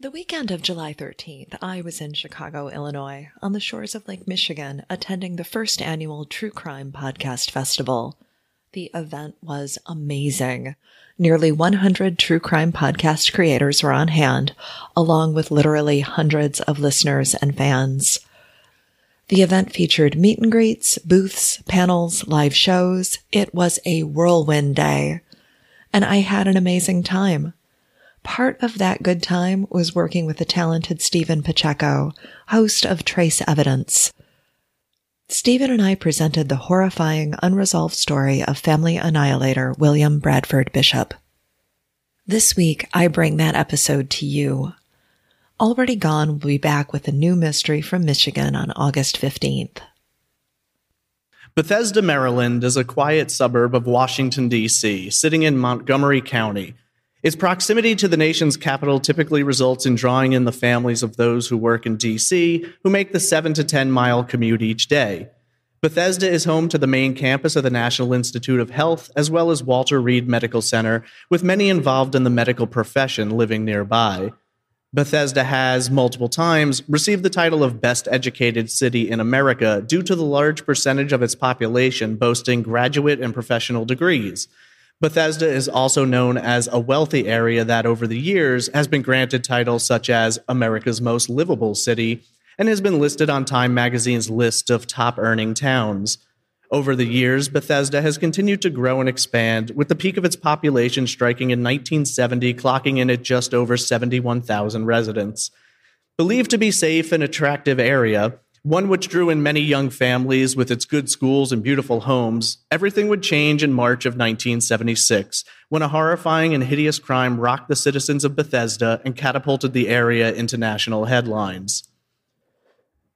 The weekend of July 13th, I was in Chicago, Illinois, on the shores of Lake Michigan, attending the first annual True Crime Podcast Festival. The event was amazing. Nearly 100 true crime podcast creators were on hand, along with literally hundreds of listeners and fans. The event featured meet and greets, booths, panels, live shows. It was a whirlwind day, and I had an amazing time. Part of that good time was working with the talented Stephen Pacheco, host of Trace Evidence. Stephen and I presented the horrifying unresolved story of family annihilator William Bradford Bishop. This week, I bring that episode to you. Already Gone will be back with a new mystery from Michigan on August 15th. Bethesda, Maryland is a quiet suburb of Washington, D.C., sitting in Montgomery County. Its proximity to the nation's capital typically results in drawing in the families of those who work in D.C., who make the 7 to 10 mile commute each day. Bethesda is home to the main campus of the National Institute of Health, as well as Walter Reed Medical Center, with many involved in the medical profession living nearby. Bethesda has, multiple times, received the title of Best Educated City in America due to the large percentage of its population boasting graduate and professional degrees. Bethesda is also known as a wealthy area that over the years has been granted titles such as America's Most Livable City and has been listed on Time magazine's list of top earning towns. Over the years, Bethesda has continued to grow and expand, with the peak of its population striking in 1970, clocking in at just over 71,000 residents. Believed to be safe and attractive area, one which drew in many young families with its good schools and beautiful homes, everything would change in March of 1976 when a horrifying and hideous crime rocked the citizens of Bethesda and catapulted the area into national headlines.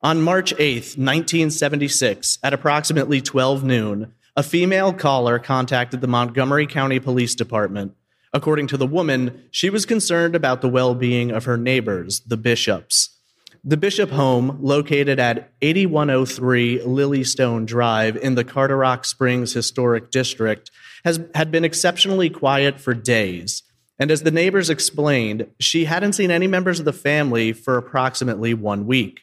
On March 8, 1976, at approximately 12 noon, a female caller contacted the Montgomery County Police Department. According to the woman, she was concerned about the well being of her neighbors, the Bishops. The Bishop home, located at 8103 Lilystone Drive in the Carderock Springs Historic District, has, had been exceptionally quiet for days. And as the neighbors explained, she hadn't seen any members of the family for approximately one week.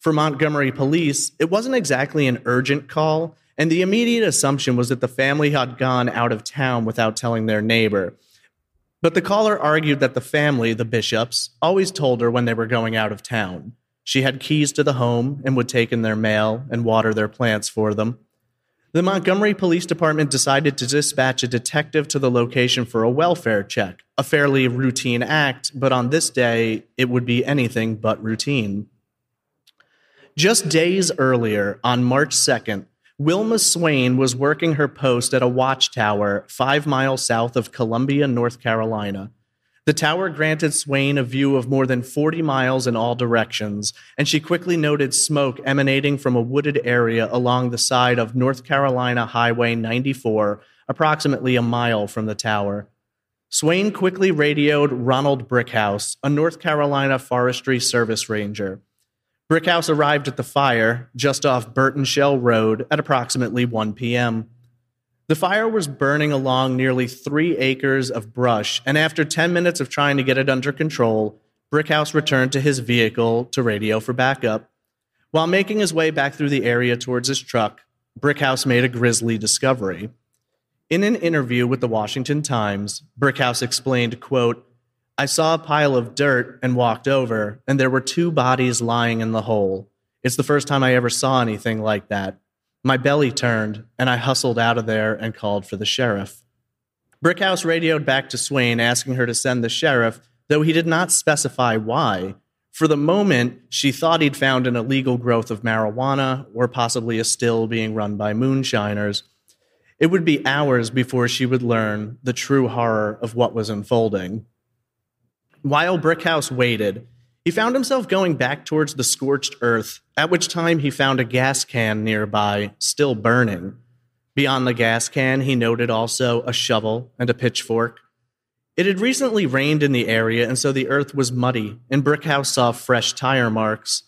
For Montgomery police, it wasn't exactly an urgent call, and the immediate assumption was that the family had gone out of town without telling their neighbor. But the caller argued that the family, the bishops, always told her when they were going out of town. She had keys to the home and would take in their mail and water their plants for them. The Montgomery Police Department decided to dispatch a detective to the location for a welfare check, a fairly routine act, but on this day, it would be anything but routine. Just days earlier, on March 2nd, Wilma Swain was working her post at a watchtower five miles south of Columbia, North Carolina. The tower granted Swain a view of more than 40 miles in all directions, and she quickly noted smoke emanating from a wooded area along the side of North Carolina Highway 94, approximately a mile from the tower. Swain quickly radioed Ronald Brickhouse, a North Carolina Forestry Service ranger. Brickhouse arrived at the fire just off Burton Shell Road at approximately 1 p.m. The fire was burning along nearly three acres of brush, and after 10 minutes of trying to get it under control, Brickhouse returned to his vehicle to radio for backup. While making his way back through the area towards his truck, Brickhouse made a grisly discovery. In an interview with the Washington Times, Brickhouse explained, quote, I saw a pile of dirt and walked over, and there were two bodies lying in the hole. It's the first time I ever saw anything like that. My belly turned, and I hustled out of there and called for the sheriff. Brickhouse radioed back to Swain asking her to send the sheriff, though he did not specify why. For the moment, she thought he'd found an illegal growth of marijuana or possibly a still being run by moonshiners. It would be hours before she would learn the true horror of what was unfolding. While Brickhouse waited, he found himself going back towards the scorched earth, at which time he found a gas can nearby, still burning. Beyond the gas can, he noted also a shovel and a pitchfork. It had recently rained in the area, and so the earth was muddy, and Brickhouse saw fresh tire marks.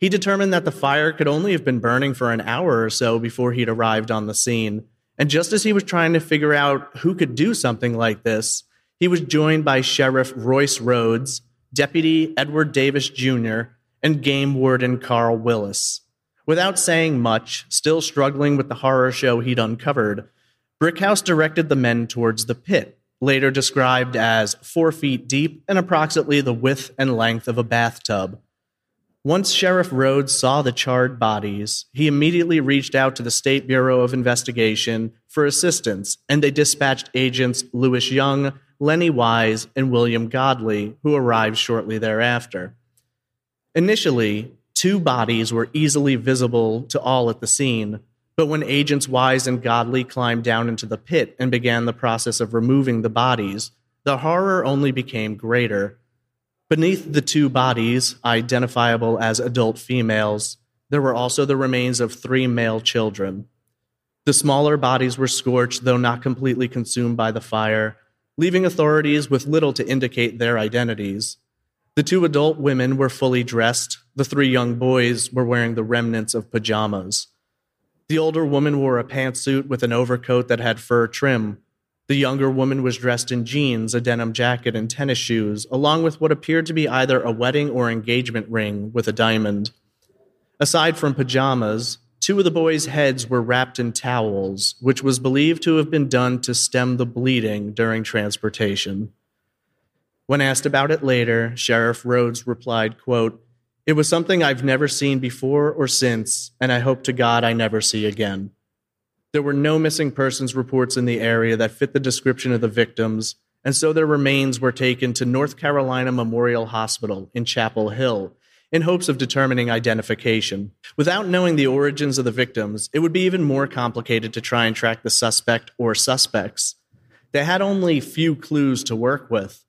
He determined that the fire could only have been burning for an hour or so before he'd arrived on the scene. And just as he was trying to figure out who could do something like this, he was joined by Sheriff Royce Rhodes, Deputy Edward Davis Jr., and Game Warden Carl Willis. Without saying much, still struggling with the horror show he'd uncovered, Brickhouse directed the men towards the pit, later described as four feet deep and approximately the width and length of a bathtub. Once Sheriff Rhodes saw the charred bodies, he immediately reached out to the State Bureau of Investigation for assistance, and they dispatched agents Lewis Young, Lenny Wise, and William Godley, who arrived shortly thereafter. Initially, two bodies were easily visible to all at the scene, but when agents Wise and Godley climbed down into the pit and began the process of removing the bodies, the horror only became greater. Beneath the two bodies, identifiable as adult females, there were also the remains of three male children. The smaller bodies were scorched, though not completely consumed by the fire, leaving authorities with little to indicate their identities. The two adult women were fully dressed, the three young boys were wearing the remnants of pajamas. The older woman wore a pantsuit with an overcoat that had fur trim, the younger woman was dressed in jeans, a denim jacket, and tennis shoes, along with what appeared to be either a wedding or engagement ring with a diamond. Aside from pajamas, two of the boys' heads were wrapped in towels, which was believed to have been done to stem the bleeding during transportation. When asked about it later, Sheriff Rhodes replied, quote, It was something I've never seen before or since, and I hope to God I never see again. There were no missing persons reports in the area that fit the description of the victims, and so their remains were taken to North Carolina Memorial Hospital in Chapel Hill in hopes of determining identification. Without knowing the origins of the victims, it would be even more complicated to try and track the suspect or suspects. They had only few clues to work with.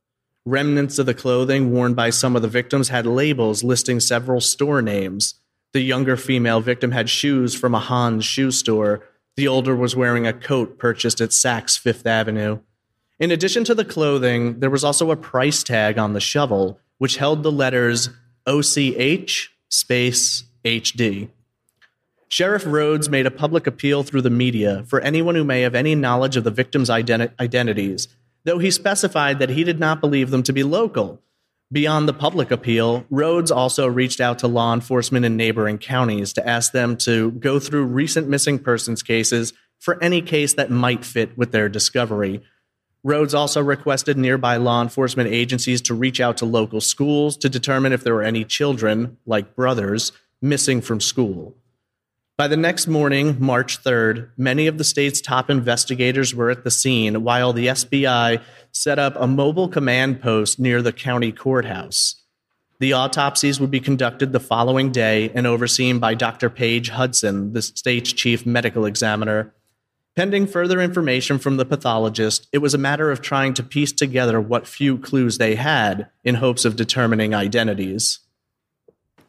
Remnants of the clothing worn by some of the victims had labels listing several store names. The younger female victim had shoes from a Hans shoe store, the older was wearing a coat purchased at Saks Fifth Avenue. In addition to the clothing, there was also a price tag on the shovel, which held the letters OCH space HD. Sheriff Rhodes made a public appeal through the media for anyone who may have any knowledge of the victims' identi- identities, though he specified that he did not believe them to be local, Beyond the public appeal, Rhodes also reached out to law enforcement in neighboring counties to ask them to go through recent missing persons cases for any case that might fit with their discovery. Rhodes also requested nearby law enforcement agencies to reach out to local schools to determine if there were any children, like brothers, missing from school. By the next morning, March 3rd, many of the state's top investigators were at the scene while the SBI set up a mobile command post near the county courthouse. The autopsies would be conducted the following day and overseen by Dr. Page Hudson, the state's chief medical examiner. Pending further information from the pathologist, it was a matter of trying to piece together what few clues they had in hopes of determining identities.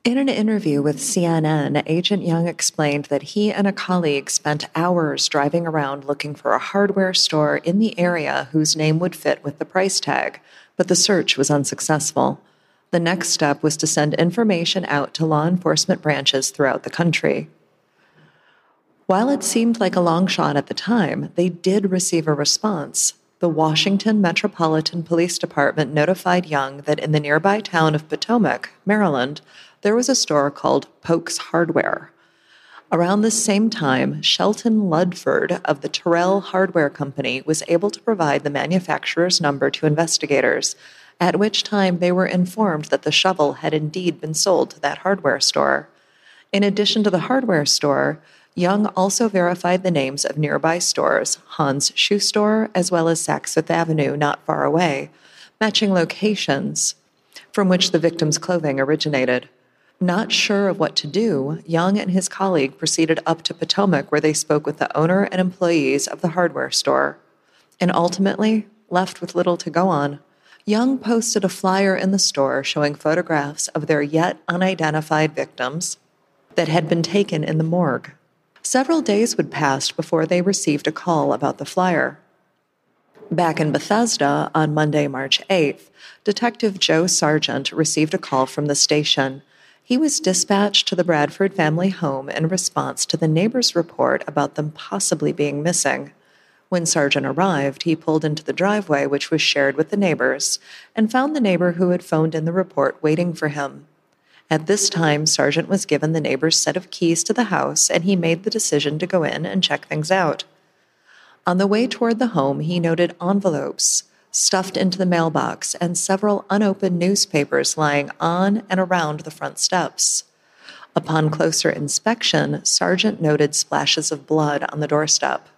In an interview with CNN, Agent Young explained that he and a colleague spent hours driving around looking for a hardware store in the area whose name would fit with the price tag, but the search was unsuccessful. The next step was to send information out to law enforcement branches throughout the country. While it seemed like a long shot at the time, they did receive a response. The Washington Metropolitan Police Department notified Young that in the nearby town of Potomac, Maryland, there was a store called Polk's Hardware. Around the same time, Shelton Ludford of the Terrell Hardware Company was able to provide the manufacturer's number to investigators, at which time they were informed that the shovel had indeed been sold to that hardware store. In addition to the hardware store, Young also verified the names of nearby stores, Hans Shoe Store, as well as Saks Fifth Avenue, not far away, matching locations from which the victim's clothing originated. Not sure of what to do, Young and his colleague proceeded up to Potomac where they spoke with the owner and employees of the hardware store. And ultimately, left with little to go on, Young posted a flyer in the store showing photographs of their yet unidentified victims that had been taken in the morgue. Several days would pass before they received a call about the flyer. Back in Bethesda on Monday, March 8th, Detective Joe Sargent received a call from the station he was dispatched to the Bradford family home in response to the neighbor's report about them possibly being missing. When Sargent arrived, he pulled into the driveway, which was shared with the neighbors, and found the neighbor who had phoned in the report waiting for him. At this time, Sargent was given the neighbor's set of keys to the house, and he made the decision to go in and check things out. On the way toward the home, he noted envelopes stuffed into the mailbox and several unopened newspapers lying on and around the front steps. Upon closer inspection, Sargent noted splashes of blood on the doorstep.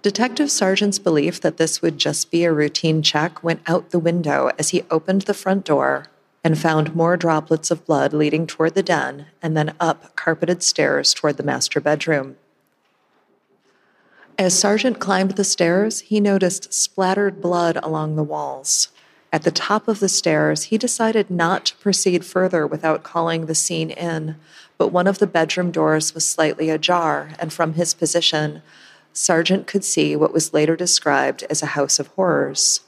Detective Sargent's belief that this would just be a routine check went out the window as he opened the front door and found more droplets of blood leading toward the den and then up carpeted stairs toward the master bedroom. As Sargent climbed the stairs, he noticed splattered blood along the walls. At the top of the stairs, he decided not to proceed further without calling the scene in, but one of the bedroom doors was slightly ajar, and from his position, Sargent could see what was later described as a house of horrors.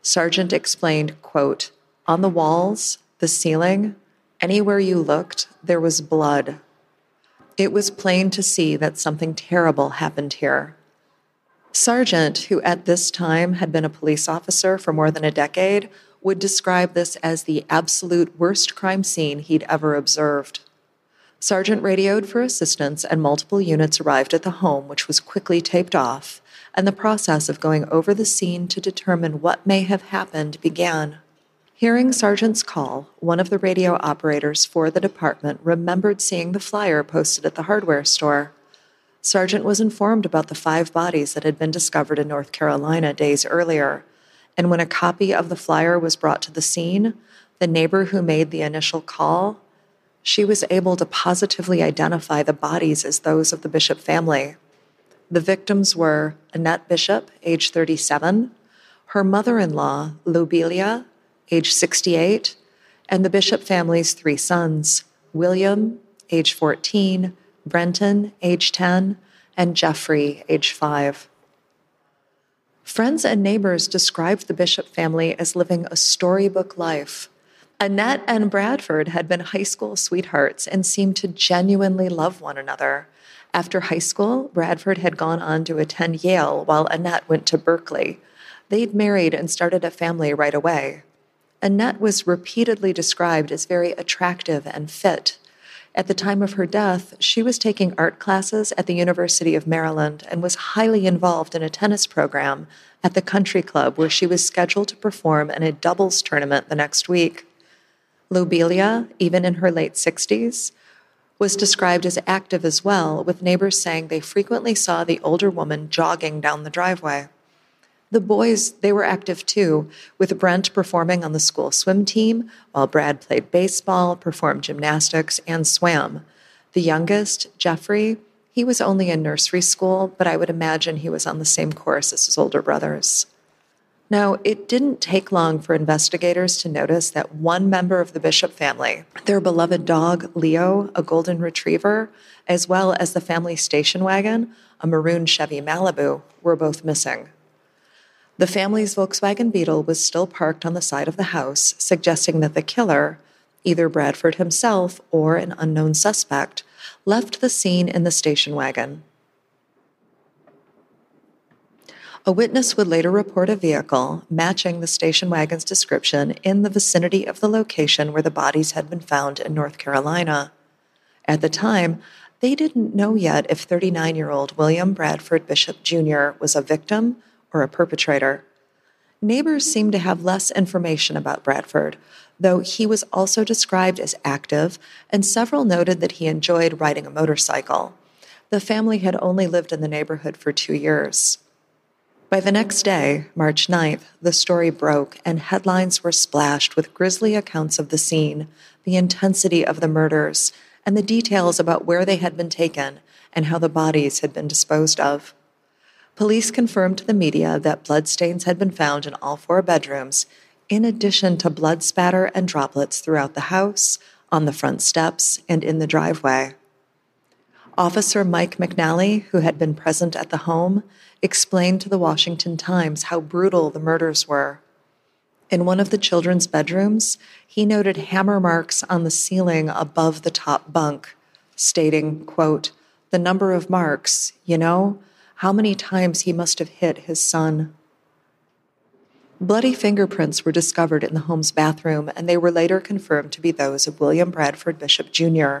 Sargent explained, quote, On the walls, the ceiling, anywhere you looked, there was blood. It was plain to see that something terrible happened here. Sargent, who at this time had been a police officer for more than a decade, would describe this as the absolute worst crime scene he'd ever observed. Sargent radioed for assistance, and multiple units arrived at the home, which was quickly taped off, and the process of going over the scene to determine what may have happened began. Hearing Sargent's call, one of the radio operators for the department remembered seeing the flyer posted at the hardware store. Sergeant was informed about the five bodies that had been discovered in North Carolina days earlier, and when a copy of the flyer was brought to the scene, the neighbor who made the initial call, she was able to positively identify the bodies as those of the Bishop family. The victims were Annette Bishop, age 37, her mother in law, Lobelia, age 68, and the Bishop family's three sons, William, age 14, Brenton, age 10, and Jeffrey, age 5. Friends and neighbors described the Bishop family as living a storybook life. Annette and Bradford had been high school sweethearts and seemed to genuinely love one another. After high school, Bradford had gone on to attend Yale while Annette went to Berkeley. They'd married and started a family right away. Annette was repeatedly described as very attractive and fit. At the time of her death, she was taking art classes at the University of Maryland and was highly involved in a tennis program at the country club where she was scheduled to perform in a doubles tournament the next week. Lobelia, even in her late 60s, was described as active as well, with neighbors saying they frequently saw the older woman jogging down the driveway. The boys, they were active too, with Brent performing on the school swim team, while Brad played baseball, performed gymnastics, and swam. The youngest, Jeffrey, he was only in nursery school, but I would imagine he was on the same course as his older brothers. Now, it didn't take long for investigators to notice that one member of the Bishop family, their beloved dog, Leo, a golden retriever, as well as the family station wagon, a maroon Chevy Malibu, were both missing. The family's Volkswagen Beetle was still parked on the side of the house, suggesting that the killer, either Bradford himself or an unknown suspect, left the scene in the station wagon. A witness would later report a vehicle matching the station wagon's description in the vicinity of the location where the bodies had been found in North Carolina. At the time, they didn't know yet if 39 year old William Bradford Bishop Jr. was a victim or a perpetrator. Neighbors seemed to have less information about Bradford, though he was also described as active, and several noted that he enjoyed riding a motorcycle. The family had only lived in the neighborhood for two years. By the next day, March 9th, the story broke and headlines were splashed with grisly accounts of the scene, the intensity of the murders, and the details about where they had been taken and how the bodies had been disposed of. Police confirmed to the media that bloodstains had been found in all four bedrooms, in addition to blood spatter and droplets throughout the house, on the front steps, and in the driveway. Officer Mike McNally, who had been present at the home, explained to the Washington Times how brutal the murders were. In one of the children's bedrooms, he noted hammer marks on the ceiling above the top bunk, stating, quote, The number of marks, you know, how many times he must have hit his son. Bloody fingerprints were discovered in the home's bathroom, and they were later confirmed to be those of William Bradford Bishop Jr.,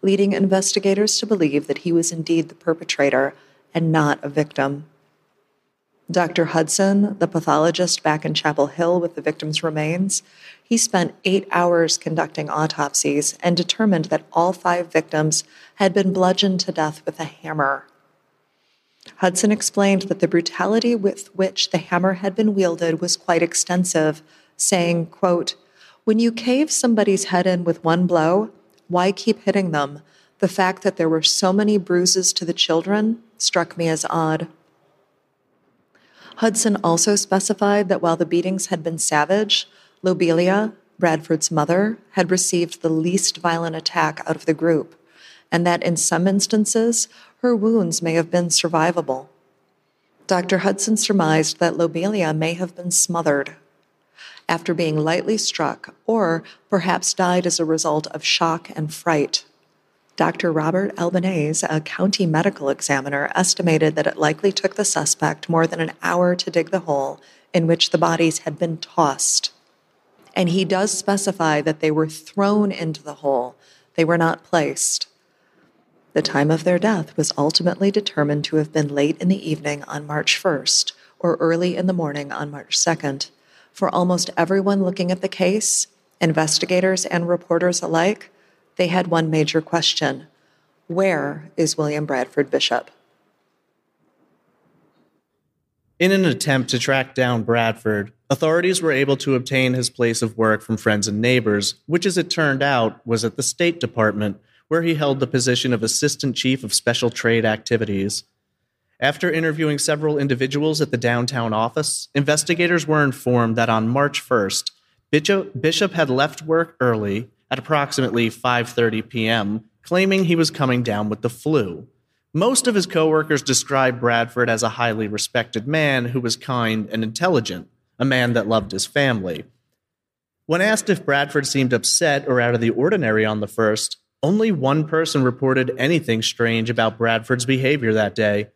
leading investigators to believe that he was indeed the perpetrator and not a victim. Dr. Hudson, the pathologist back in Chapel Hill with the victim's remains, he spent eight hours conducting autopsies and determined that all five victims had been bludgeoned to death with a hammer. Hudson explained that the brutality with which the hammer had been wielded was quite extensive, saying, quote, When you cave somebody's head in with one blow, why keep hitting them? The fact that there were so many bruises to the children struck me as odd. Hudson also specified that while the beatings had been savage, Lobelia, Bradford's mother, had received the least violent attack out of the group, and that in some instances, her wounds may have been survivable. Dr. Hudson surmised that Lobelia may have been smothered after being lightly struck, or perhaps died as a result of shock and fright. Dr. Robert Albanese, a county medical examiner, estimated that it likely took the suspect more than an hour to dig the hole in which the bodies had been tossed. And he does specify that they were thrown into the hole, they were not placed. The time of their death was ultimately determined to have been late in the evening on March 1st or early in the morning on March 2nd. For almost everyone looking at the case, investigators and reporters alike, they had one major question Where is William Bradford Bishop? In an attempt to track down Bradford, authorities were able to obtain his place of work from friends and neighbors, which, as it turned out, was at the State Department, where he held the position of Assistant Chief of Special Trade Activities. After interviewing several individuals at the downtown office, investigators were informed that on March 1st, Bishop had left work early at approximately 5:30 p.m., claiming he was coming down with the flu. Most of his coworkers described Bradford as a highly respected man who was kind and intelligent, a man that loved his family. When asked if Bradford seemed upset or out of the ordinary on the first, only one person reported anything strange about Bradford's behavior that day.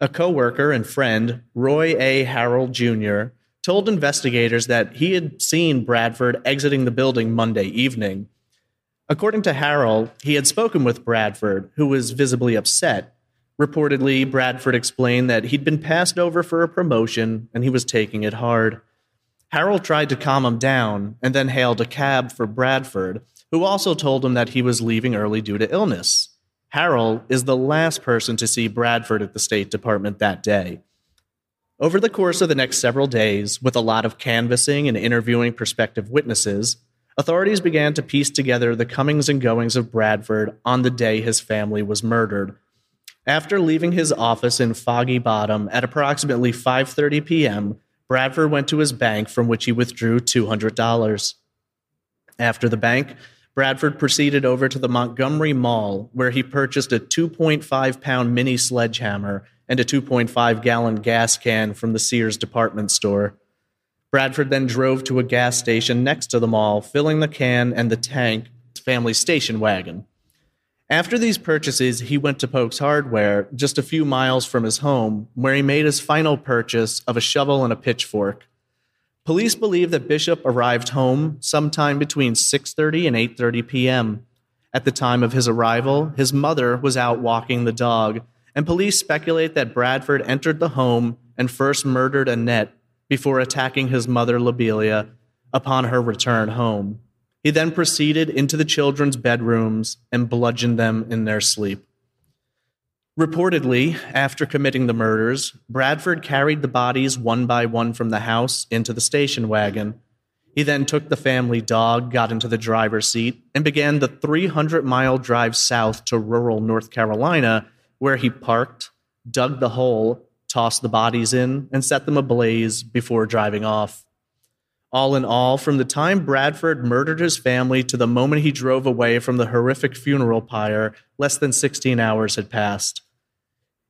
A coworker and friend, Roy A. Harold Jr., told investigators that he had seen Bradford exiting the building Monday evening. According to Harold, he had spoken with Bradford, who was visibly upset. Reportedly, Bradford explained that he'd been passed over for a promotion and he was taking it hard. Harold tried to calm him down and then hailed a cab for Bradford, who also told him that he was leaving early due to illness. Harold is the last person to see Bradford at the State Department that day. Over the course of the next several days, with a lot of canvassing and interviewing prospective witnesses, authorities began to piece together the comings and goings of Bradford on the day his family was murdered. After leaving his office in Foggy Bottom at approximately 5:30 p.m., Bradford went to his bank from which he withdrew $200. After the bank, Bradford proceeded over to the Montgomery Mall, where he purchased a 2.5 pound mini sledgehammer and a 2.5 gallon gas can from the Sears department store. Bradford then drove to a gas station next to the mall, filling the can and the tank family station wagon. After these purchases, he went to Polk's Hardware, just a few miles from his home, where he made his final purchase of a shovel and a pitchfork. Police believe that Bishop arrived home sometime between 6:30 and 8:30 p.m. At the time of his arrival, his mother was out walking the dog, and police speculate that Bradford entered the home and first murdered Annette before attacking his mother Lobelia upon her return home. He then proceeded into the children's bedrooms and bludgeoned them in their sleep. Reportedly, after committing the murders, Bradford carried the bodies one by one from the house into the station wagon. He then took the family dog, got into the driver's seat, and began the 300 mile drive south to rural North Carolina, where he parked, dug the hole, tossed the bodies in, and set them ablaze before driving off. All in all, from the time Bradford murdered his family to the moment he drove away from the horrific funeral pyre, less than 16 hours had passed.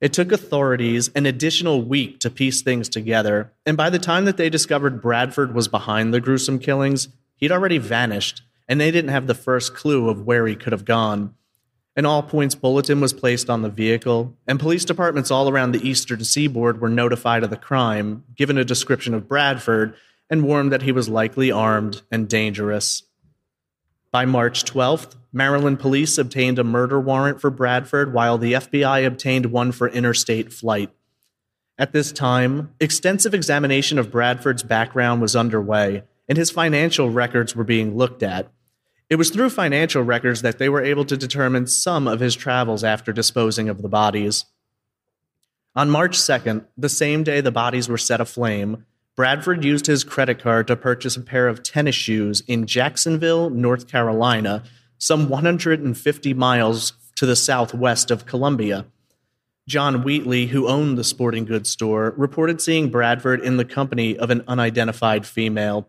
It took authorities an additional week to piece things together, and by the time that they discovered Bradford was behind the gruesome killings, he'd already vanished, and they didn't have the first clue of where he could have gone. An all points bulletin was placed on the vehicle, and police departments all around the eastern seaboard were notified of the crime, given a description of Bradford, and warned that he was likely armed and dangerous. By March 12th, Maryland police obtained a murder warrant for Bradford, while the FBI obtained one for interstate flight. At this time, extensive examination of Bradford's background was underway, and his financial records were being looked at. It was through financial records that they were able to determine some of his travels after disposing of the bodies. On March 2nd, the same day the bodies were set aflame, Bradford used his credit card to purchase a pair of tennis shoes in Jacksonville, North Carolina, some 150 miles to the southwest of Columbia. John Wheatley, who owned the sporting goods store, reported seeing Bradford in the company of an unidentified female.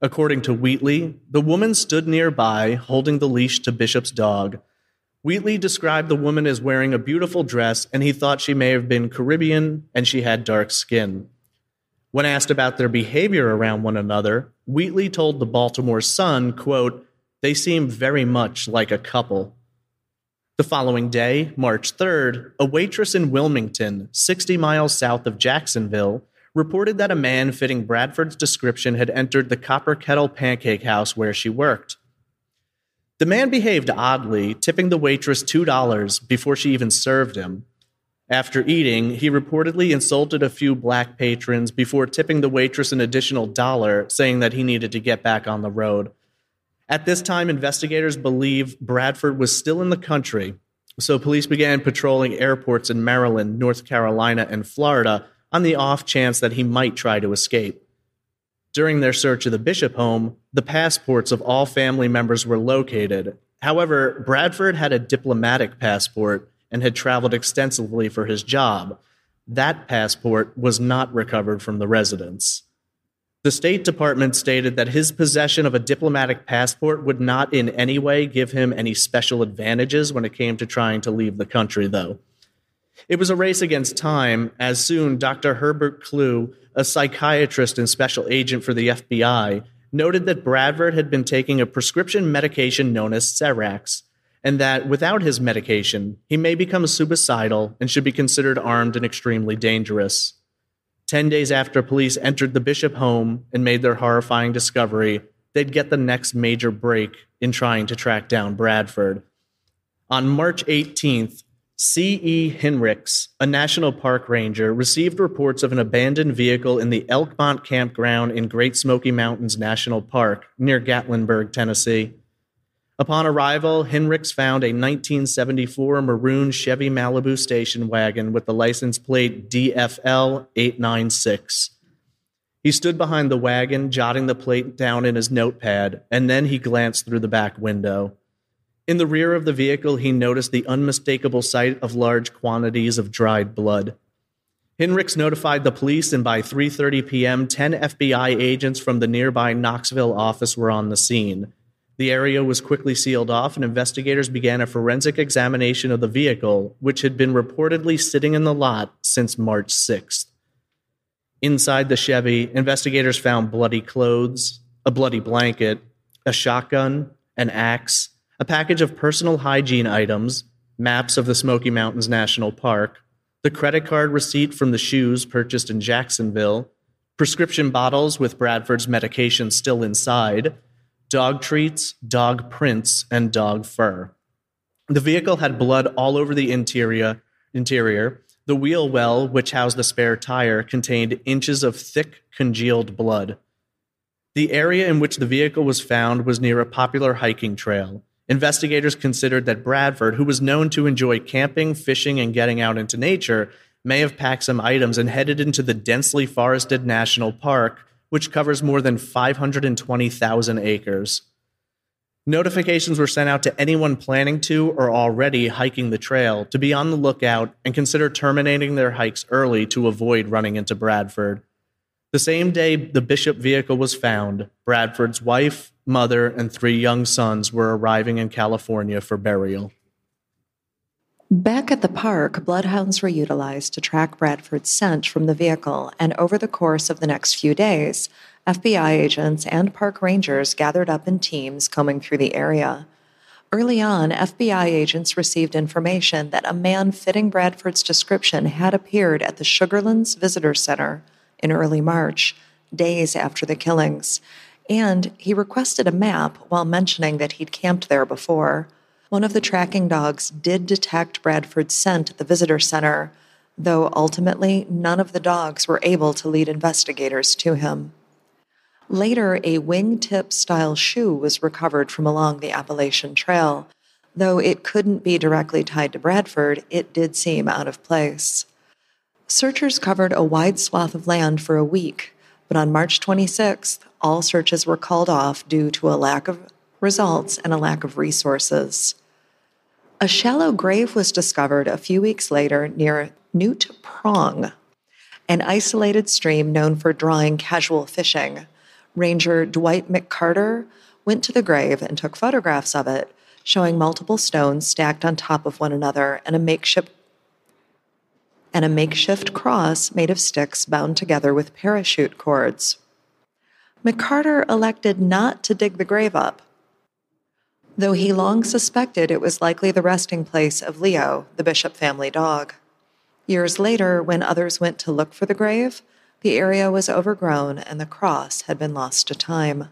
According to Wheatley, the woman stood nearby, holding the leash to Bishop's dog. Wheatley described the woman as wearing a beautiful dress, and he thought she may have been Caribbean and she had dark skin. When asked about their behavior around one another, Wheatley told the Baltimore Sun, quote, they seem very much like a couple. The following day, March 3rd, a waitress in Wilmington, 60 miles south of Jacksonville, reported that a man fitting Bradford's description had entered the Copper Kettle Pancake House where she worked. The man behaved oddly, tipping the waitress $2 before she even served him. After eating, he reportedly insulted a few black patrons before tipping the waitress an additional dollar, saying that he needed to get back on the road. At this time, investigators believe Bradford was still in the country, so police began patrolling airports in Maryland, North Carolina, and Florida on the off chance that he might try to escape. During their search of the Bishop home, the passports of all family members were located. However, Bradford had a diplomatic passport and had traveled extensively for his job. That passport was not recovered from the residence. The State Department stated that his possession of a diplomatic passport would not in any way give him any special advantages when it came to trying to leave the country, though. It was a race against time, as soon Dr. Herbert Klew, a psychiatrist and special agent for the FBI, noted that Bradford had been taking a prescription medication known as Serax, and that without his medication, he may become suicidal and should be considered armed and extremely dangerous. Ten days after police entered the Bishop home and made their horrifying discovery, they'd get the next major break in trying to track down Bradford. On March 18th, C.E. Hinrichs, a national park ranger, received reports of an abandoned vehicle in the Elkmont campground in Great Smoky Mountains National Park near Gatlinburg, Tennessee. Upon arrival, Hinrichs found a 1974 maroon Chevy Malibu station wagon with the license plate DFL 896. He stood behind the wagon, jotting the plate down in his notepad, and then he glanced through the back window. In the rear of the vehicle, he noticed the unmistakable sight of large quantities of dried blood. Hinrichs notified the police, and by 3:30 p.m., 10 FBI agents from the nearby Knoxville office were on the scene. The area was quickly sealed off, and investigators began a forensic examination of the vehicle, which had been reportedly sitting in the lot since March 6th. Inside the Chevy, investigators found bloody clothes, a bloody blanket, a shotgun, an axe, a package of personal hygiene items, maps of the Smoky Mountains National Park, the credit card receipt from the shoes purchased in Jacksonville, prescription bottles with Bradford's medication still inside, dog treats, dog prints, and dog fur. The vehicle had blood all over the interior. Interior. The wheel well, which housed the spare tire, contained inches of thick, congealed blood. The area in which the vehicle was found was near a popular hiking trail. Investigators considered that Bradford, who was known to enjoy camping, fishing, and getting out into nature, may have packed some items and headed into the densely forested national park, which covers more than 520,000 acres. Notifications were sent out to anyone planning to or already hiking the trail to be on the lookout and consider terminating their hikes early to avoid running into Bradford. The same day the Bishop vehicle was found, Bradford's wife, mother, and three young sons were arriving in California for burial. Back at the park, bloodhounds were utilized to track Bradford's scent from the vehicle, and over the course of the next few days, FBI agents and park rangers gathered up in teams combing through the area. Early on, FBI agents received information that a man fitting Bradford's description had appeared at the Sugarlands Visitor Center in early March, days after the killings, and he requested a map while mentioning that he'd camped there before. One of the tracking dogs did detect Bradford's scent at the visitor center, though ultimately none of the dogs were able to lead investigators to him. Later, a wingtip style shoe was recovered from along the Appalachian Trail. Though it couldn't be directly tied to Bradford, it did seem out of place. Searchers covered a wide swath of land for a week, but on March 26th, all searches were called off due to a lack of results and a lack of resources. A shallow grave was discovered a few weeks later near Newt Prong, an isolated stream known for drawing casual fishing. Ranger Dwight McCarter went to the grave and took photographs of it, showing multiple stones stacked on top of one another and a makeshift and a makeshift cross made of sticks bound together with parachute cords. McCarter elected not to dig the grave up, though he long suspected it was likely the resting place of Leo, the Bishop family dog. Years later, when others went to look for the grave, the area was overgrown and the cross had been lost to time.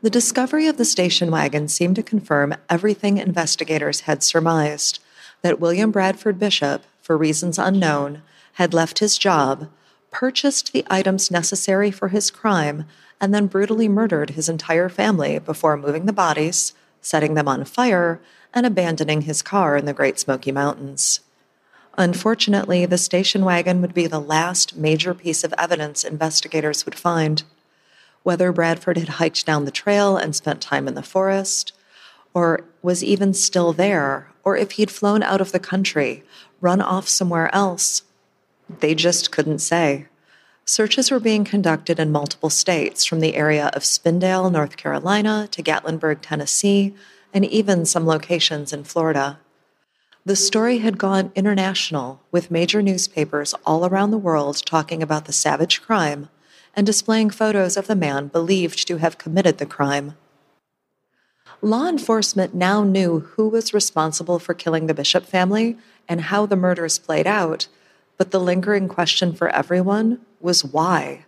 The discovery of the station wagon seemed to confirm everything investigators had surmised that William Bradford Bishop, for reasons unknown, had left his job, purchased the items necessary for his crime, and then brutally murdered his entire family before moving the bodies, setting them on fire, and abandoning his car in the Great Smoky Mountains. Unfortunately, the station wagon would be the last major piece of evidence investigators would find. Whether Bradford had hiked down the trail and spent time in the forest, or was even still there, or if he'd flown out of the country, run off somewhere else, they just couldn't say. Searches were being conducted in multiple states, from the area of Spindale, North Carolina, to Gatlinburg, Tennessee, and even some locations in Florida. The story had gone international, with major newspapers all around the world talking about the savage crime and displaying photos of the man believed to have committed the crime. Law enforcement now knew who was responsible for killing the Bishop family and how the murders played out, but the lingering question for everyone was why?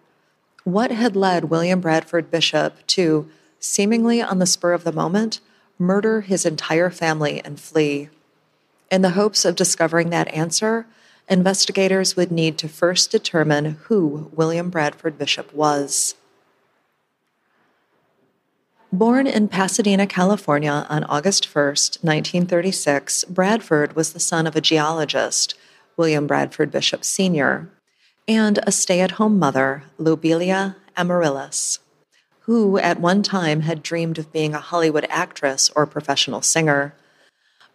What had led William Bradford Bishop to, seemingly on the spur of the moment, murder his entire family and flee? In the hopes of discovering that answer, investigators would need to first determine who William Bradford Bishop was. Born in Pasadena, California on August 1, 1936, Bradford was the son of a geologist, William Bradford Bishop Sr., and a stay at home mother, Lobelia Amaryllis, who at one time had dreamed of being a Hollywood actress or professional singer.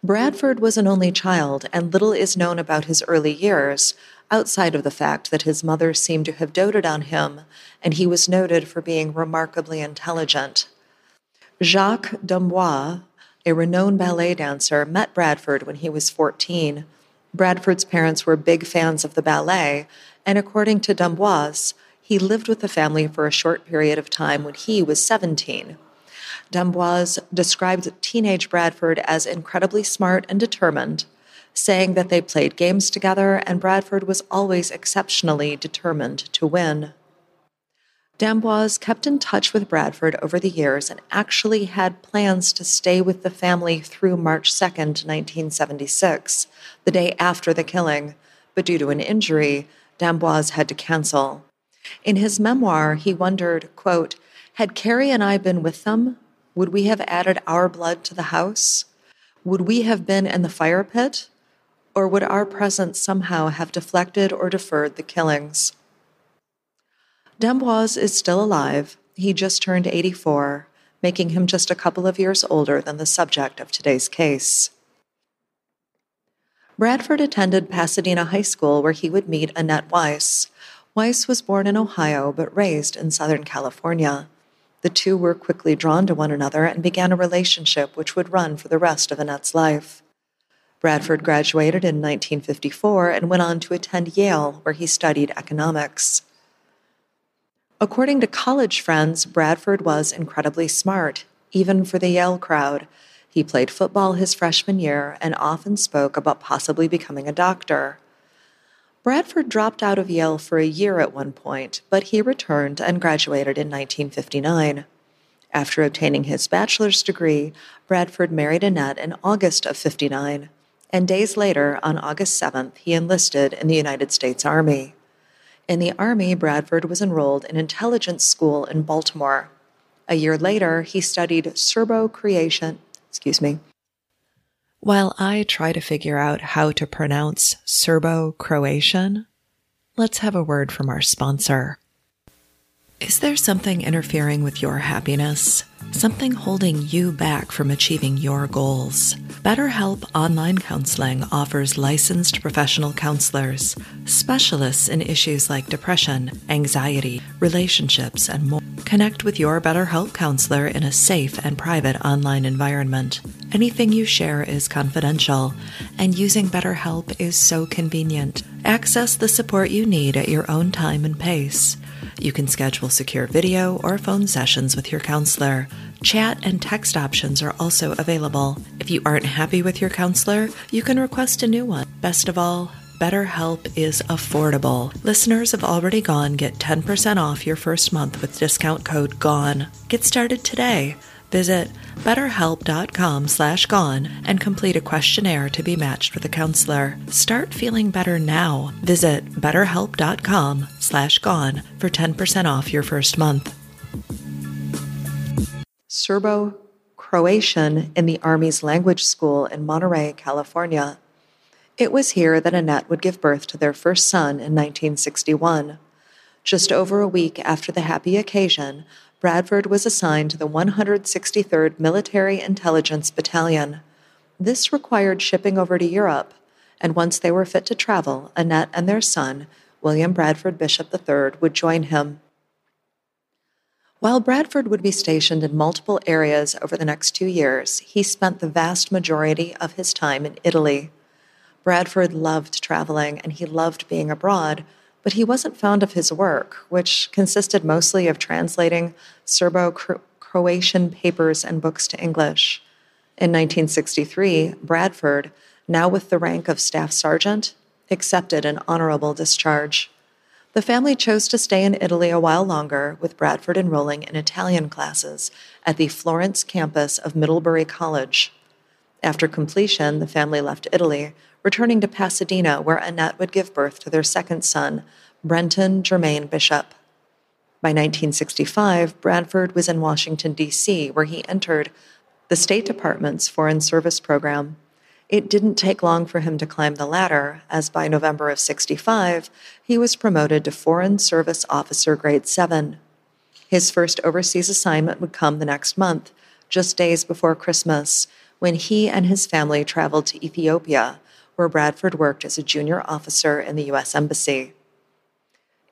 Bradford was an only child, and little is known about his early years, outside of the fact that his mother seemed to have doted on him, and he was noted for being remarkably intelligent. Jacques D'Amboise, a renowned ballet dancer, met Bradford when he was 14. Bradford's parents were big fans of the ballet, and according to D'Amboise, he lived with the family for a short period of time when he was 17. D'Amboise described teenage Bradford as incredibly smart and determined, saying that they played games together and Bradford was always exceptionally determined to win. D'Amboise kept in touch with Bradford over the years and actually had plans to stay with the family through March 2, 1976, the day after the killing, but due to an injury, D'Amboise had to cancel. In his memoir, he wondered, quote, Had Carrie and I been with them, would we have added our blood to the house? Would we have been in the fire pit? Or would our presence somehow have deflected or deferred the killings? D'Amboise is still alive. He just turned 84, making him just a couple of years older than the subject of today's case. Bradford attended Pasadena High School where he would meet Annette Weiss. Weiss was born in Ohio but raised in Southern California. The two were quickly drawn to one another and began a relationship which would run for the rest of Annette's life. Bradford graduated in 1954 and went on to attend Yale, where he studied economics. According to college friends, Bradford was incredibly smart. even for the Yale crowd. He played football his freshman year and often spoke about possibly becoming a doctor. Bradford dropped out of Yale for a year at one point, but he returned and graduated in 1959. After obtaining his bachelor's degree, Bradford married Annette in August of 59, and days later, on August 7th, he enlisted in the United States Army. In the Army, Bradford was enrolled in intelligence school in Baltimore. A year later, he studied Serbo Croatian, excuse me. While I try to figure out how to pronounce Serbo Croatian, let's have a word from our sponsor. Is there something interfering with your happiness? Something holding you back from achieving your goals? BetterHelp Online Counseling offers licensed professional counselors, specialists in issues like depression, anxiety, relationships, and more. Connect with your BetterHelp counselor in a safe and private online environment. Anything you share is confidential, and using BetterHelp is so convenient. Access the support you need at your own time and pace. You can schedule secure video or phone sessions with your counselor. Chat and text options are also available. If you aren't happy with your counselor, you can request a new one. Best of all, BetterHelp is affordable. Listeners of Already Gone get 10% off your first month with discount code GONE. Get started today. Visit betterhelp.com slash gone and complete a questionnaire to be matched with a counselor. Start feeling better now. Visit betterhelp.com slash gone for 10% off your first month. Serbo Croatian in the Army's language school in Monterey, California. It was here that Annette would give birth to their first son in 1961. Just over a week after the happy occasion, Bradford was assigned to the 163rd Military Intelligence Battalion. This required shipping over to Europe, and once they were fit to travel, Annette and their son, William Bradford Bishop III, would join him. While Bradford would be stationed in multiple areas over the next two years, he spent the vast majority of his time in Italy. Bradford loved traveling and he loved being abroad, but he wasn't fond of his work, which consisted mostly of translating Serbo Croatian papers and books to English. In 1963, Bradford, now with the rank of staff sergeant, accepted an honorable discharge. The family chose to stay in Italy a while longer, with Bradford enrolling in Italian classes at the Florence campus of Middlebury College. After completion, the family left Italy, returning to Pasadena, where Annette would give birth to their second son, Brenton Germain Bishop. By 1965, Bradford was in Washington, D.C., where he entered the State Department's Foreign Service Program. It didn't take long for him to climb the ladder, as by November of 65, he was promoted to Foreign Service Officer Grade 7. His first overseas assignment would come the next month, just days before Christmas, when he and his family traveled to Ethiopia where Bradford worked as a junior officer in the U.S. Embassy.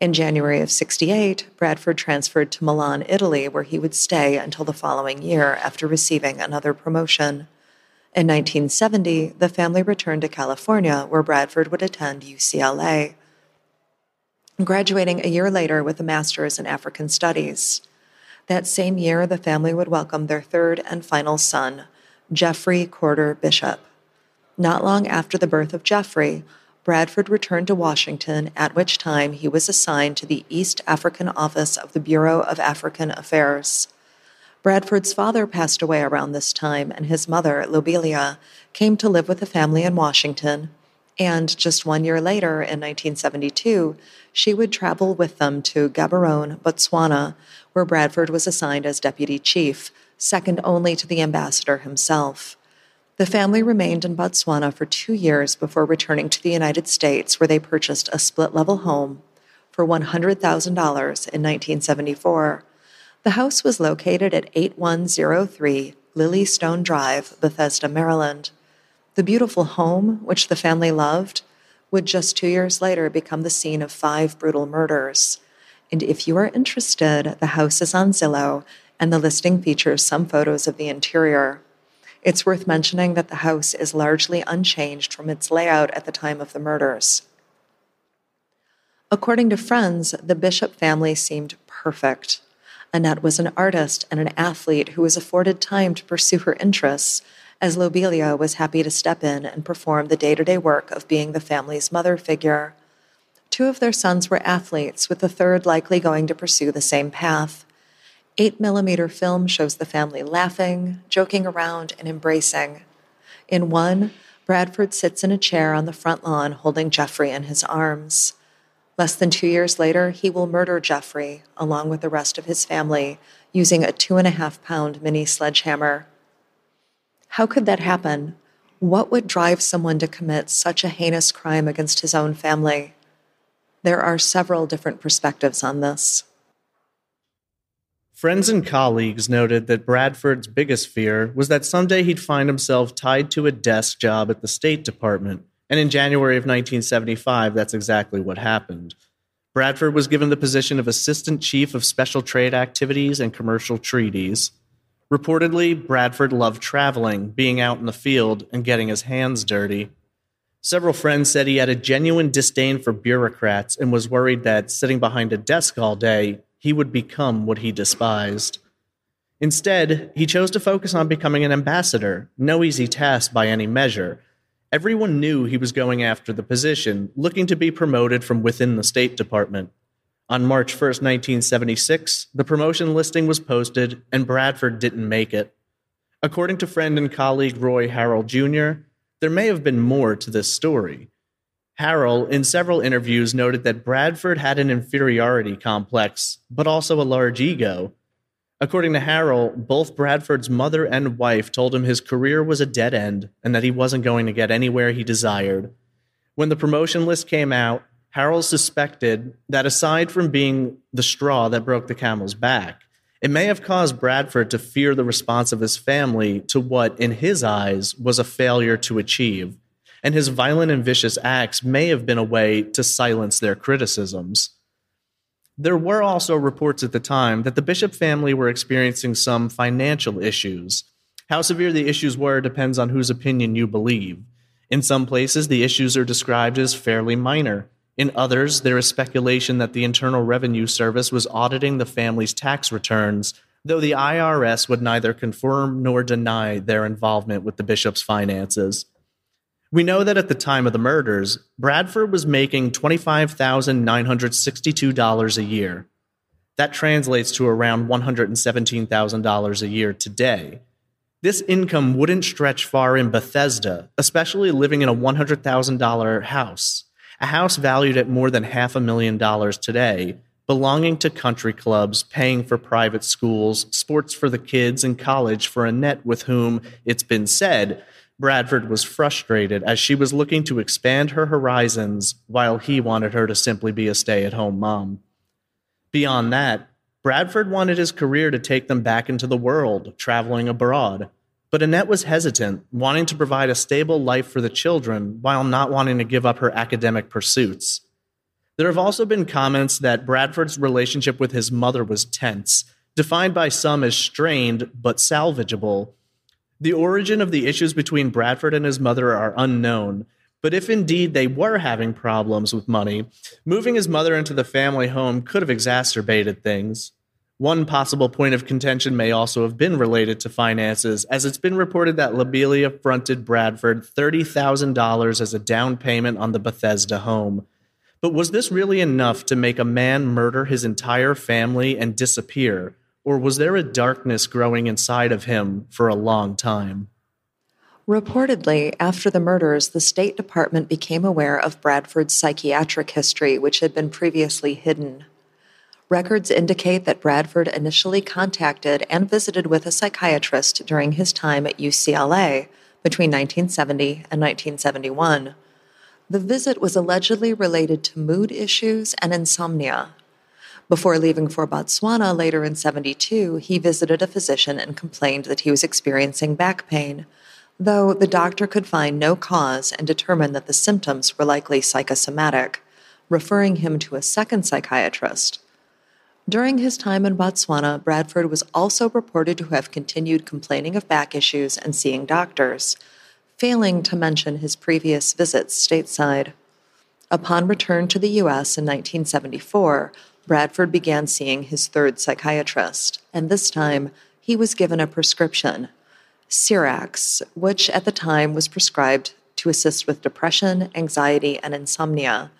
In January of 68, Bradford transferred to Milan, Italy, where he would stay until the following year after receiving another promotion. In 1970, the family returned to California, where Bradford would attend UCLA, graduating a year later with a master's in African Studies. That same year, the family would welcome their third and final son, Jeffrey Corder Bishop. Not long after the birth of Jeffrey, Bradford returned to Washington, at which time he was assigned to the East African Office of the Bureau of African Affairs. Bradford's father passed away around this time, and his mother, Lobelia, came to live with the family in Washington. And just one year later, in 1972, she would travel with them to Gaborone, Botswana, where Bradford was assigned as deputy chief, second only to the ambassador himself. The family remained in Botswana for two years before returning to the United States, where they purchased a split level home for $100,000 in 1974. The house was located at 8103 Lilly Stone Drive, Bethesda, Maryland. The beautiful home, which the family loved, would just two years later become the scene of five brutal murders. And if you are interested, the house is on Zillow, and the listing features some photos of the interior. It's worth mentioning that the house is largely unchanged from its layout at the time of the murders. According to friends, the Bishop family seemed perfect. Annette was an artist and an athlete who was afforded time to pursue her interests, as Lobelia was happy to step in and perform the day to day work of being the family's mother figure. Two of their sons were athletes, with the third likely going to pursue the same path. 8 millimeter film shows the family laughing, joking around, and embracing. In one, Bradford sits in a chair on the front lawn holding Jeffrey in his arms. Less than two years later, he will murder Jeffrey, along with the rest of his family, using a two and a half pound mini sledgehammer. How could that happen? What would drive someone to commit such a heinous crime against his own family? There are several different perspectives on this. Friends and colleagues noted that Bradford's biggest fear was that someday he'd find himself tied to a desk job at the State Department and in January of 1975, that's exactly what happened. Bradford was given the position of Assistant Chief of Special Trade Activities and Commercial Treaties. Reportedly, Bradford loved traveling, being out in the field, and getting his hands dirty. Several friends said he had a genuine disdain for bureaucrats and was worried that, sitting behind a desk all day, he would become what he despised. Instead, he chose to focus on becoming an ambassador, no easy task by any measure, Everyone knew he was going after the position, looking to be promoted from within the State Department. On March 1, 1976, the promotion listing was posted, and Bradford didn't make it. According to friend and colleague Roy Harrell Jr., there may have been more to this story. Harrell, in several interviews, noted that Bradford had an inferiority complex, but also a large ego, According to Harrell, both Bradford's mother and wife told him his career was a dead end and that he wasn't going to get anywhere he desired. When the promotion list came out, Harrell suspected that aside from being the straw that broke the camel's back, it may have caused Bradford to fear the response of his family to what, in his eyes, was a failure to achieve, and his violent and vicious acts may have been a way to silence their criticisms. There were also reports at the time that the Bishop family were experiencing some financial issues. How severe the issues were depends on whose opinion you believe. In some places, the issues are described as fairly minor. In others, there is speculation that the Internal Revenue Service was auditing the family's tax returns, though the IRS would neither confirm nor deny their involvement with the bishop's finances. We know that at the time of the murders, Bradford was making $25,962 a year. That translates to around $117,000 a year today. This income wouldn't stretch far in Bethesda, especially living in a $100,000 house, a house valued at more than half a million dollars today, belonging to country clubs, paying for private schools, sports for the kids, and college for Annette, with whom, it's been said, Bradford was frustrated as she was looking to expand her horizons while he wanted her to simply be a stay at home mom. Beyond that, Bradford wanted his career to take them back into the world, traveling abroad. But Annette was hesitant, wanting to provide a stable life for the children while not wanting to give up her academic pursuits. There have also been comments that Bradford's relationship with his mother was tense, defined by some as strained but salvageable, the origin of the issues between Bradford and his mother are unknown, but if indeed they were having problems with money, moving his mother into the family home could have exacerbated things. One possible point of contention may also have been related to finances, as it's been reported that Lobelia fronted Bradford $30,000 as a down payment on the Bethesda home. But was this really enough to make a man murder his entire family and disappear? Or was there a darkness growing inside of him for a long time? Reportedly, after the murders, the State Department became aware of Bradford's psychiatric history, which had been previously hidden. Records indicate that Bradford initially contacted and visited with a psychiatrist during his time at UCLA between 1970 and 1971. The visit was allegedly related to mood issues and insomnia, before leaving for Botswana later in 72, he visited a physician and complained that he was experiencing back pain, though the doctor could find no cause and determined that the symptoms were likely psychosomatic, referring him to a second psychiatrist. During his time in Botswana, Bradford was also reported to have continued complaining of back issues and seeing doctors, failing to mention his previous visits stateside. Upon return to the U.S. in 1974, Bradford began seeing his third psychiatrist, and this time he was given a prescription, Serax, which at the time was prescribed to assist with depression, anxiety, and insomnia.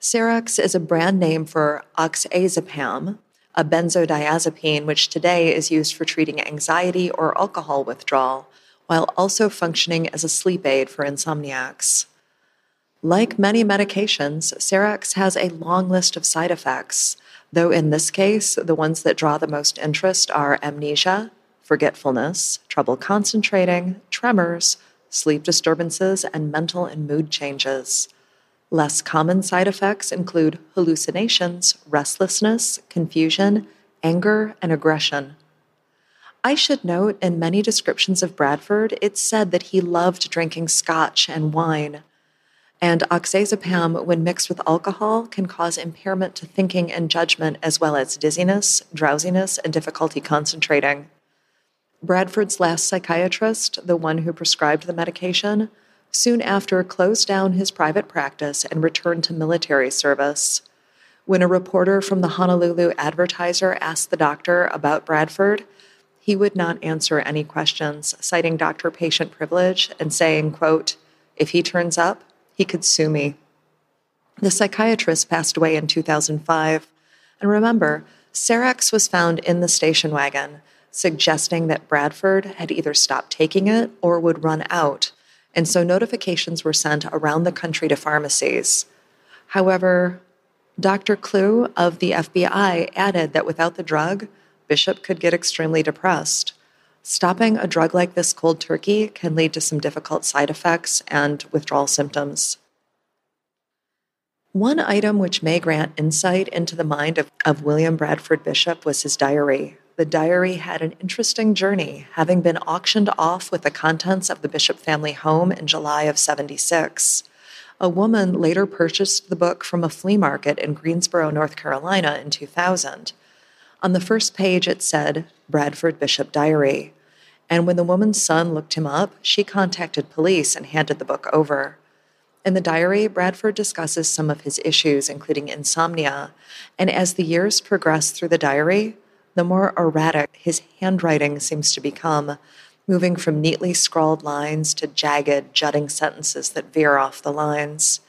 Serax is a brand name for oxazepam, a benzodiazepine which today is used for treating anxiety or alcohol withdrawal, while also functioning as a sleep aid for insomniacs. Like many medications, Serax has a long list of side effects, though in this case, the ones that draw the most interest are amnesia, forgetfulness, trouble concentrating, tremors, sleep disturbances, and mental and mood changes. Less common side effects include hallucinations, restlessness, confusion, anger, and aggression. I should note in many descriptions of Bradford, it's said that he loved drinking scotch and wine. And oxazepam, when mixed with alcohol, can cause impairment to thinking and judgment, as well as dizziness, drowsiness, and difficulty concentrating. Bradford's last psychiatrist, the one who prescribed the medication, soon after closed down his private practice and returned to military service. When a reporter from the Honolulu Advertiser asked the doctor about Bradford, he would not answer any questions, citing doctor patient privilege and saying, quote, if he turns up, he could sue me. The psychiatrist passed away in 2005. And remember, Serax was found in the station wagon, suggesting that Bradford had either stopped taking it or would run out. And so notifications were sent around the country to pharmacies. However, Dr. Clue of the FBI added that without the drug, Bishop could get extremely depressed. Stopping a drug like this cold turkey can lead to some difficult side effects and withdrawal symptoms. One item which may grant insight into the mind of, of William Bradford Bishop was his diary. The diary had an interesting journey, having been auctioned off with the contents of the Bishop family home in July of 76. A woman later purchased the book from a flea market in Greensboro, North Carolina in 2000. On the first page, it said Bradford Bishop Diary. And when the woman's son looked him up, she contacted police and handed the book over. In the diary, Bradford discusses some of his issues, including insomnia. And as the years progress through the diary, the more erratic his handwriting seems to become, moving from neatly scrawled lines to jagged, jutting sentences that veer off the lines.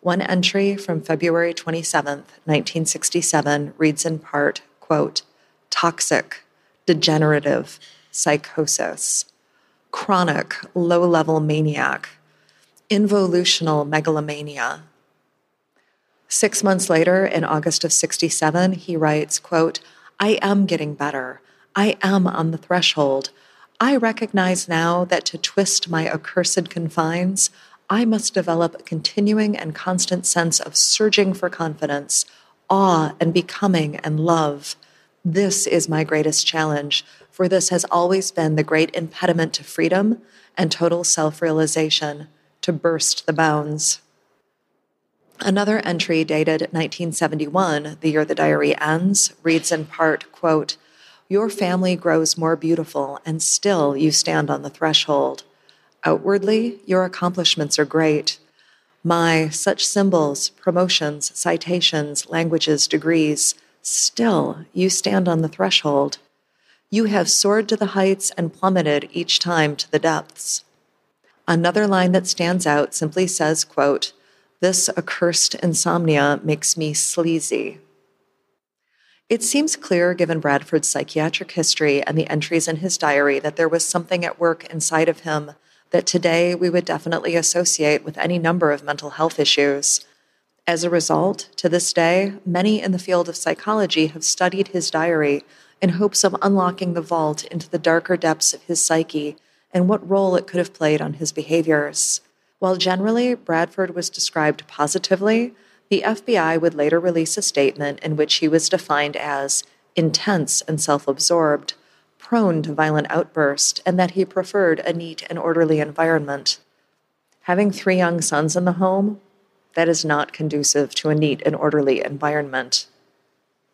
One entry from February 27, 1967, reads in part, quote, toxic, degenerative, psychosis, chronic low level maniac, involutional megalomania. Six months later, in August of 67, he writes, quote, I am getting better. I am on the threshold. I recognize now that to twist my accursed confines, I must develop a continuing and constant sense of surging for confidence, awe and becoming and love. This is my greatest challenge, for this has always been the great impediment to freedom and total self realization, to burst the bounds. Another entry dated 1971, the year the diary ends, reads in part, quote, Your family grows more beautiful, and still you stand on the threshold. Outwardly, your accomplishments are great. My, such symbols, promotions, citations, languages, degrees, still you stand on the threshold. You have soared to the heights and plummeted each time to the depths. Another line that stands out simply says, quote, This accursed insomnia makes me sleazy. It seems clear, given Bradford's psychiatric history and the entries in his diary, that there was something at work inside of him that today we would definitely associate with any number of mental health issues. As a result, to this day, many in the field of psychology have studied his diary in hopes of unlocking the vault into the darker depths of his psyche and what role it could have played on his behaviors. While generally Bradford was described positively, the FBI would later release a statement in which he was defined as intense and self absorbed, prone to violent outbursts, and that he preferred a neat and orderly environment. Having three young sons in the home, that is not conducive to a neat and orderly environment.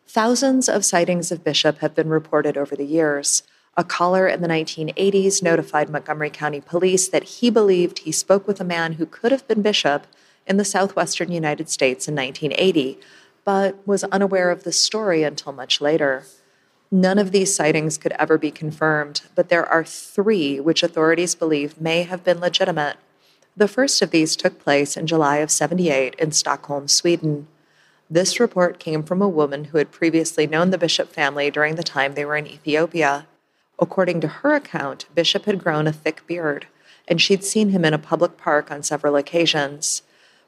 Thousands of sightings of Bishop have been reported over the years. A caller in the 1980s notified Montgomery County Police that he believed he spoke with a man who could have been Bishop in the southwestern United States in 1980, but was unaware of the story until much later. None of these sightings could ever be confirmed, but there are three which authorities believe may have been legitimate. The first of these took place in July of 78 in Stockholm, Sweden. This report came from a woman who had previously known the Bishop family during the time they were in Ethiopia. According to her account, Bishop had grown a thick beard, and she'd seen him in a public park on several occasions.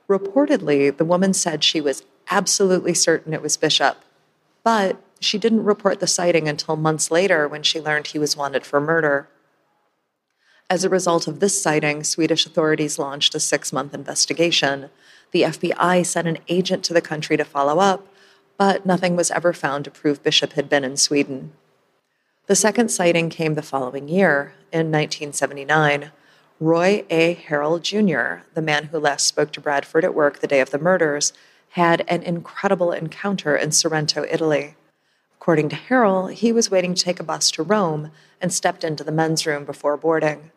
Reportedly, the woman said she was absolutely certain it was Bishop, but she didn't report the sighting until months later when she learned he was wanted for murder. As a result of this sighting, Swedish authorities launched a six month investigation. The FBI sent an agent to the country to follow up, but nothing was ever found to prove Bishop had been in Sweden. The second sighting came the following year, in 1979. Roy A. Harrell Jr., the man who last spoke to Bradford at work the day of the murders, had an incredible encounter in Sorrento, Italy. According to Harrell, he was waiting to take a bus to Rome and stepped into the men's room before boarding.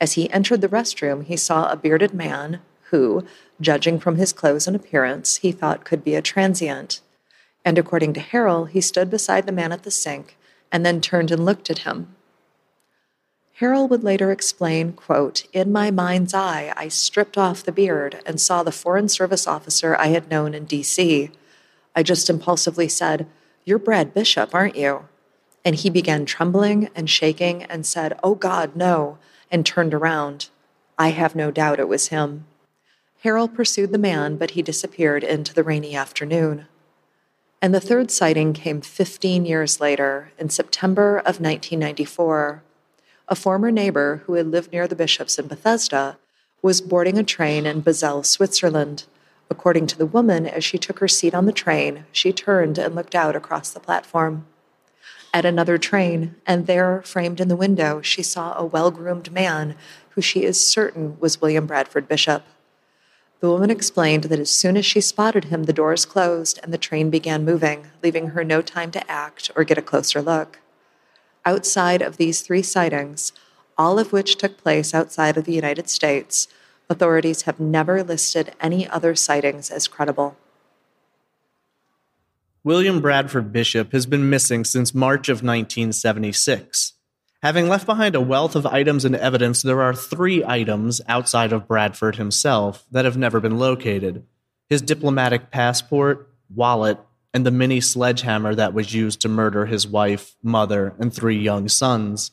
As he entered the restroom, he saw a bearded man who, judging from his clothes and appearance, he thought could be a transient. And according to Harrell, he stood beside the man at the sink and then turned and looked at him. Harrell would later explain, quote, In my mind's eye, I stripped off the beard and saw the Foreign Service officer I had known in D.C. I just impulsively said, You're Brad Bishop, aren't you? And he began trembling and shaking and said, Oh God, no, and turned around. I have no doubt it was him. Harrell pursued the man, but he disappeared into the rainy afternoon. And the third sighting came 15 years later, in September of 1994 a former neighbor who had lived near the bishops in Bethesda, was boarding a train in Basel, Switzerland. According to the woman, as she took her seat on the train, she turned and looked out across the platform. At another train, and there, framed in the window, she saw a well groomed man who she is certain was William Bradford Bishop. The woman explained that as soon as she spotted him, the doors closed and the train began moving, leaving her no time to act or get a closer look outside of these three sightings, all of which took place outside of the United States, authorities have never listed any other sightings as credible. William Bradford Bishop has been missing since March of 1976. Having left behind a wealth of items and evidence, there are three items outside of Bradford himself that have never been located his diplomatic passport, wallet, and the mini sledgehammer that was used to murder his wife, mother, and three young sons.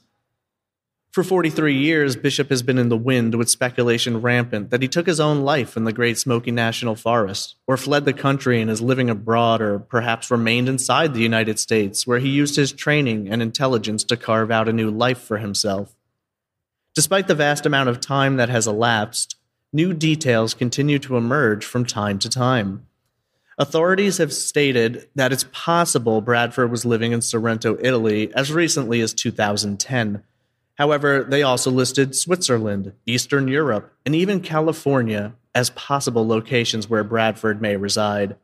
For 43 years, Bishop has been in the wind with speculation rampant that he took his own life in the Great Smoky National Forest, or fled the country and is living abroad, or perhaps remained inside the United States, where he used his training and intelligence to carve out a new life for himself. Despite the vast amount of time that has elapsed, new details continue to emerge from time to time. Authorities have stated that it's possible Bradford was living in Sorrento, Italy as recently as 2010. However, they also listed Switzerland, Eastern Europe, and even California as possible locations where Bradford may reside.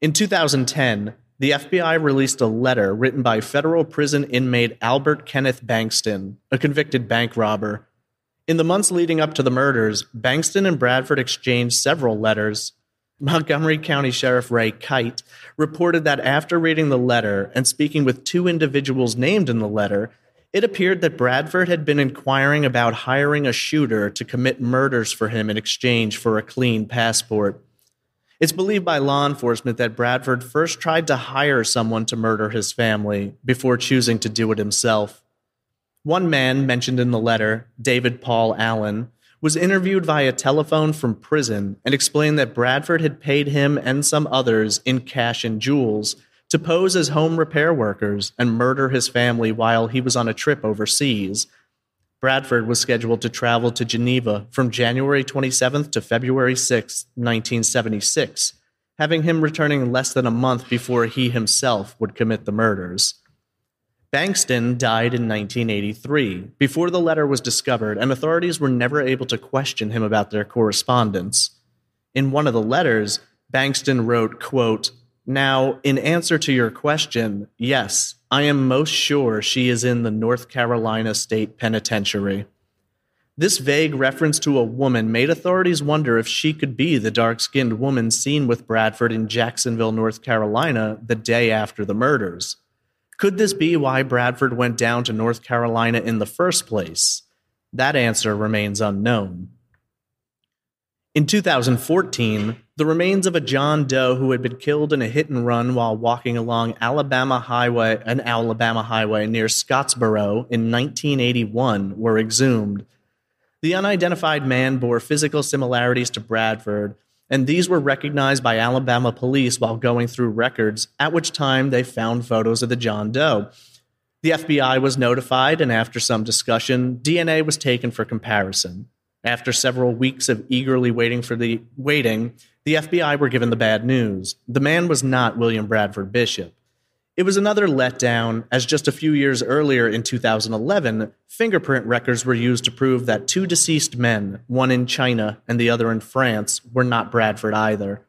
In 2010, the FBI released a letter written by federal prison inmate Albert Kenneth Bankston, a convicted bank robber. In the months leading up to the murders, Bankston and Bradford exchanged several letters, Montgomery County Sheriff Ray Kite reported that after reading the letter and speaking with two individuals named in the letter, it appeared that Bradford had been inquiring about hiring a shooter to commit murders for him in exchange for a clean passport. It's believed by law enforcement that Bradford first tried to hire someone to murder his family before choosing to do it himself. One man mentioned in the letter, David Paul Allen, was interviewed via telephone from prison and explained that Bradford had paid him and some others in cash and jewels to pose as home repair workers and murder his family while he was on a trip overseas. Bradford was scheduled to travel to Geneva from January 27th to February 6, 1976, having him returning less than a month before he himself would commit the murders. Bankston died in 1983, before the letter was discovered, and authorities were never able to question him about their correspondence. In one of the letters, Bankston wrote, quote, Now, in answer to your question, yes, I am most sure she is in the North Carolina State Penitentiary. This vague reference to a woman made authorities wonder if she could be the dark skinned woman seen with Bradford in Jacksonville, North Carolina, the day after the murders. Could this be why Bradford went down to North Carolina in the first place? That answer remains unknown. In 2014, the remains of a John Doe who had been killed in a hit and run while walking along Alabama Highway, an Alabama highway near Scottsboro in 1981 were exhumed. The unidentified man bore physical similarities to Bradford, and these were recognized by Alabama police while going through records, at which time they found photos of the John Doe. The FBI was notified, and after some discussion, DNA was taken for comparison. After several weeks of eagerly waiting for the waiting, the FBI were given the bad news. The man was not William Bradford Bishop. It was another letdown, as just a few years earlier in 2011, fingerprint records were used to prove that two deceased men, one in China and the other in France, were not Bradford either.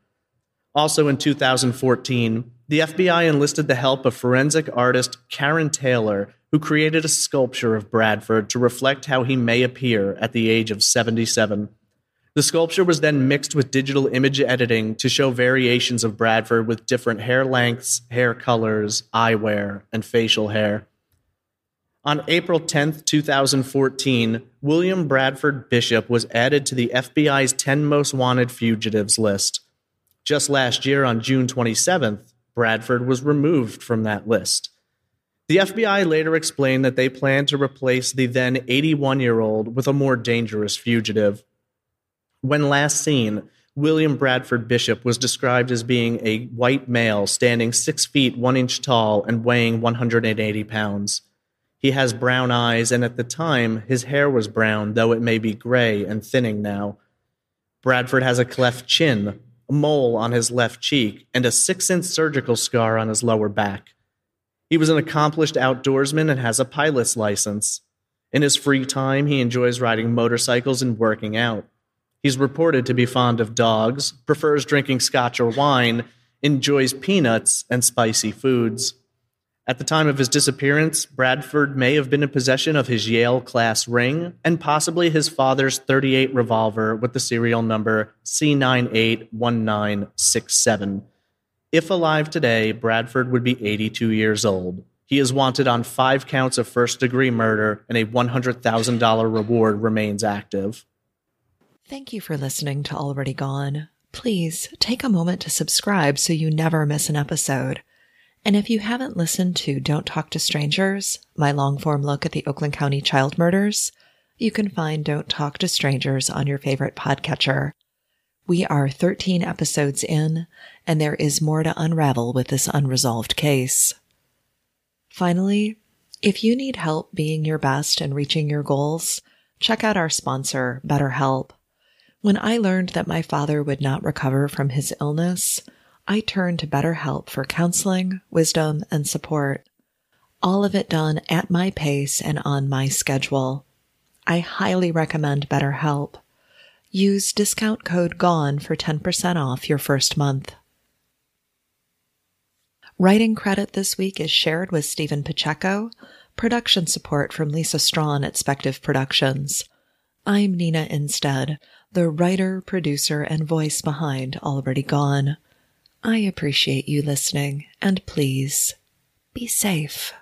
Also in 2014, the FBI enlisted the help of forensic artist Karen Taylor who created a sculpture of Bradford to reflect how he may appear at the age of 77. The sculpture was then mixed with digital image editing to show variations of Bradford with different hair lengths, hair colors, eyewear, and facial hair. On April 10, 2014, William Bradford Bishop was added to the FBI's 10 most wanted fugitives list. Just last year, on June 27th, Bradford was removed from that list. The FBI later explained that they planned to replace the then 81 year old with a more dangerous fugitive. When last seen, William Bradford Bishop was described as being a white male standing 6 feet 1 inch tall and weighing 180 pounds. He has brown eyes, and at the time, his hair was brown, though it may be gray and thinning now. Bradford has a cleft chin, a mole on his left cheek, and a six inch surgical scar on his lower back. He was an accomplished outdoorsman and has a pilot's license. In his free time, he enjoys riding motorcycles and working out. He's reported to be fond of dogs, prefers drinking scotch or wine, enjoys peanuts and spicy foods. At the time of his disappearance, Bradford may have been in possession of his Yale class ring and possibly his father's 38 revolver with the serial number C981967. If alive today, Bradford would be 82 years old. He is wanted on five counts of first degree murder, and a $100,000 reward remains active. Thank you for listening to Already Gone. Please take a moment to subscribe so you never miss an episode. And if you haven't listened to Don't Talk to Strangers, my long form look at the Oakland County child murders, you can find Don't Talk to Strangers on your favorite podcatcher. We are 13 episodes in, and there is more to unravel with this unresolved case. Finally, if you need help being your best and reaching your goals, check out our sponsor, BetterHelp. When I learned that my father would not recover from his illness, I turned to BetterHelp for counseling, wisdom, and support. All of it done at my pace and on my schedule. I highly recommend BetterHelp. Use discount code GONE for 10% off your first month. Writing credit this week is shared with Stephen Pacheco, production support from Lisa Strawn at Spective Productions. I'm Nina Innsted, the writer, producer, and voice behind Already Gone. I appreciate you listening, and please be safe.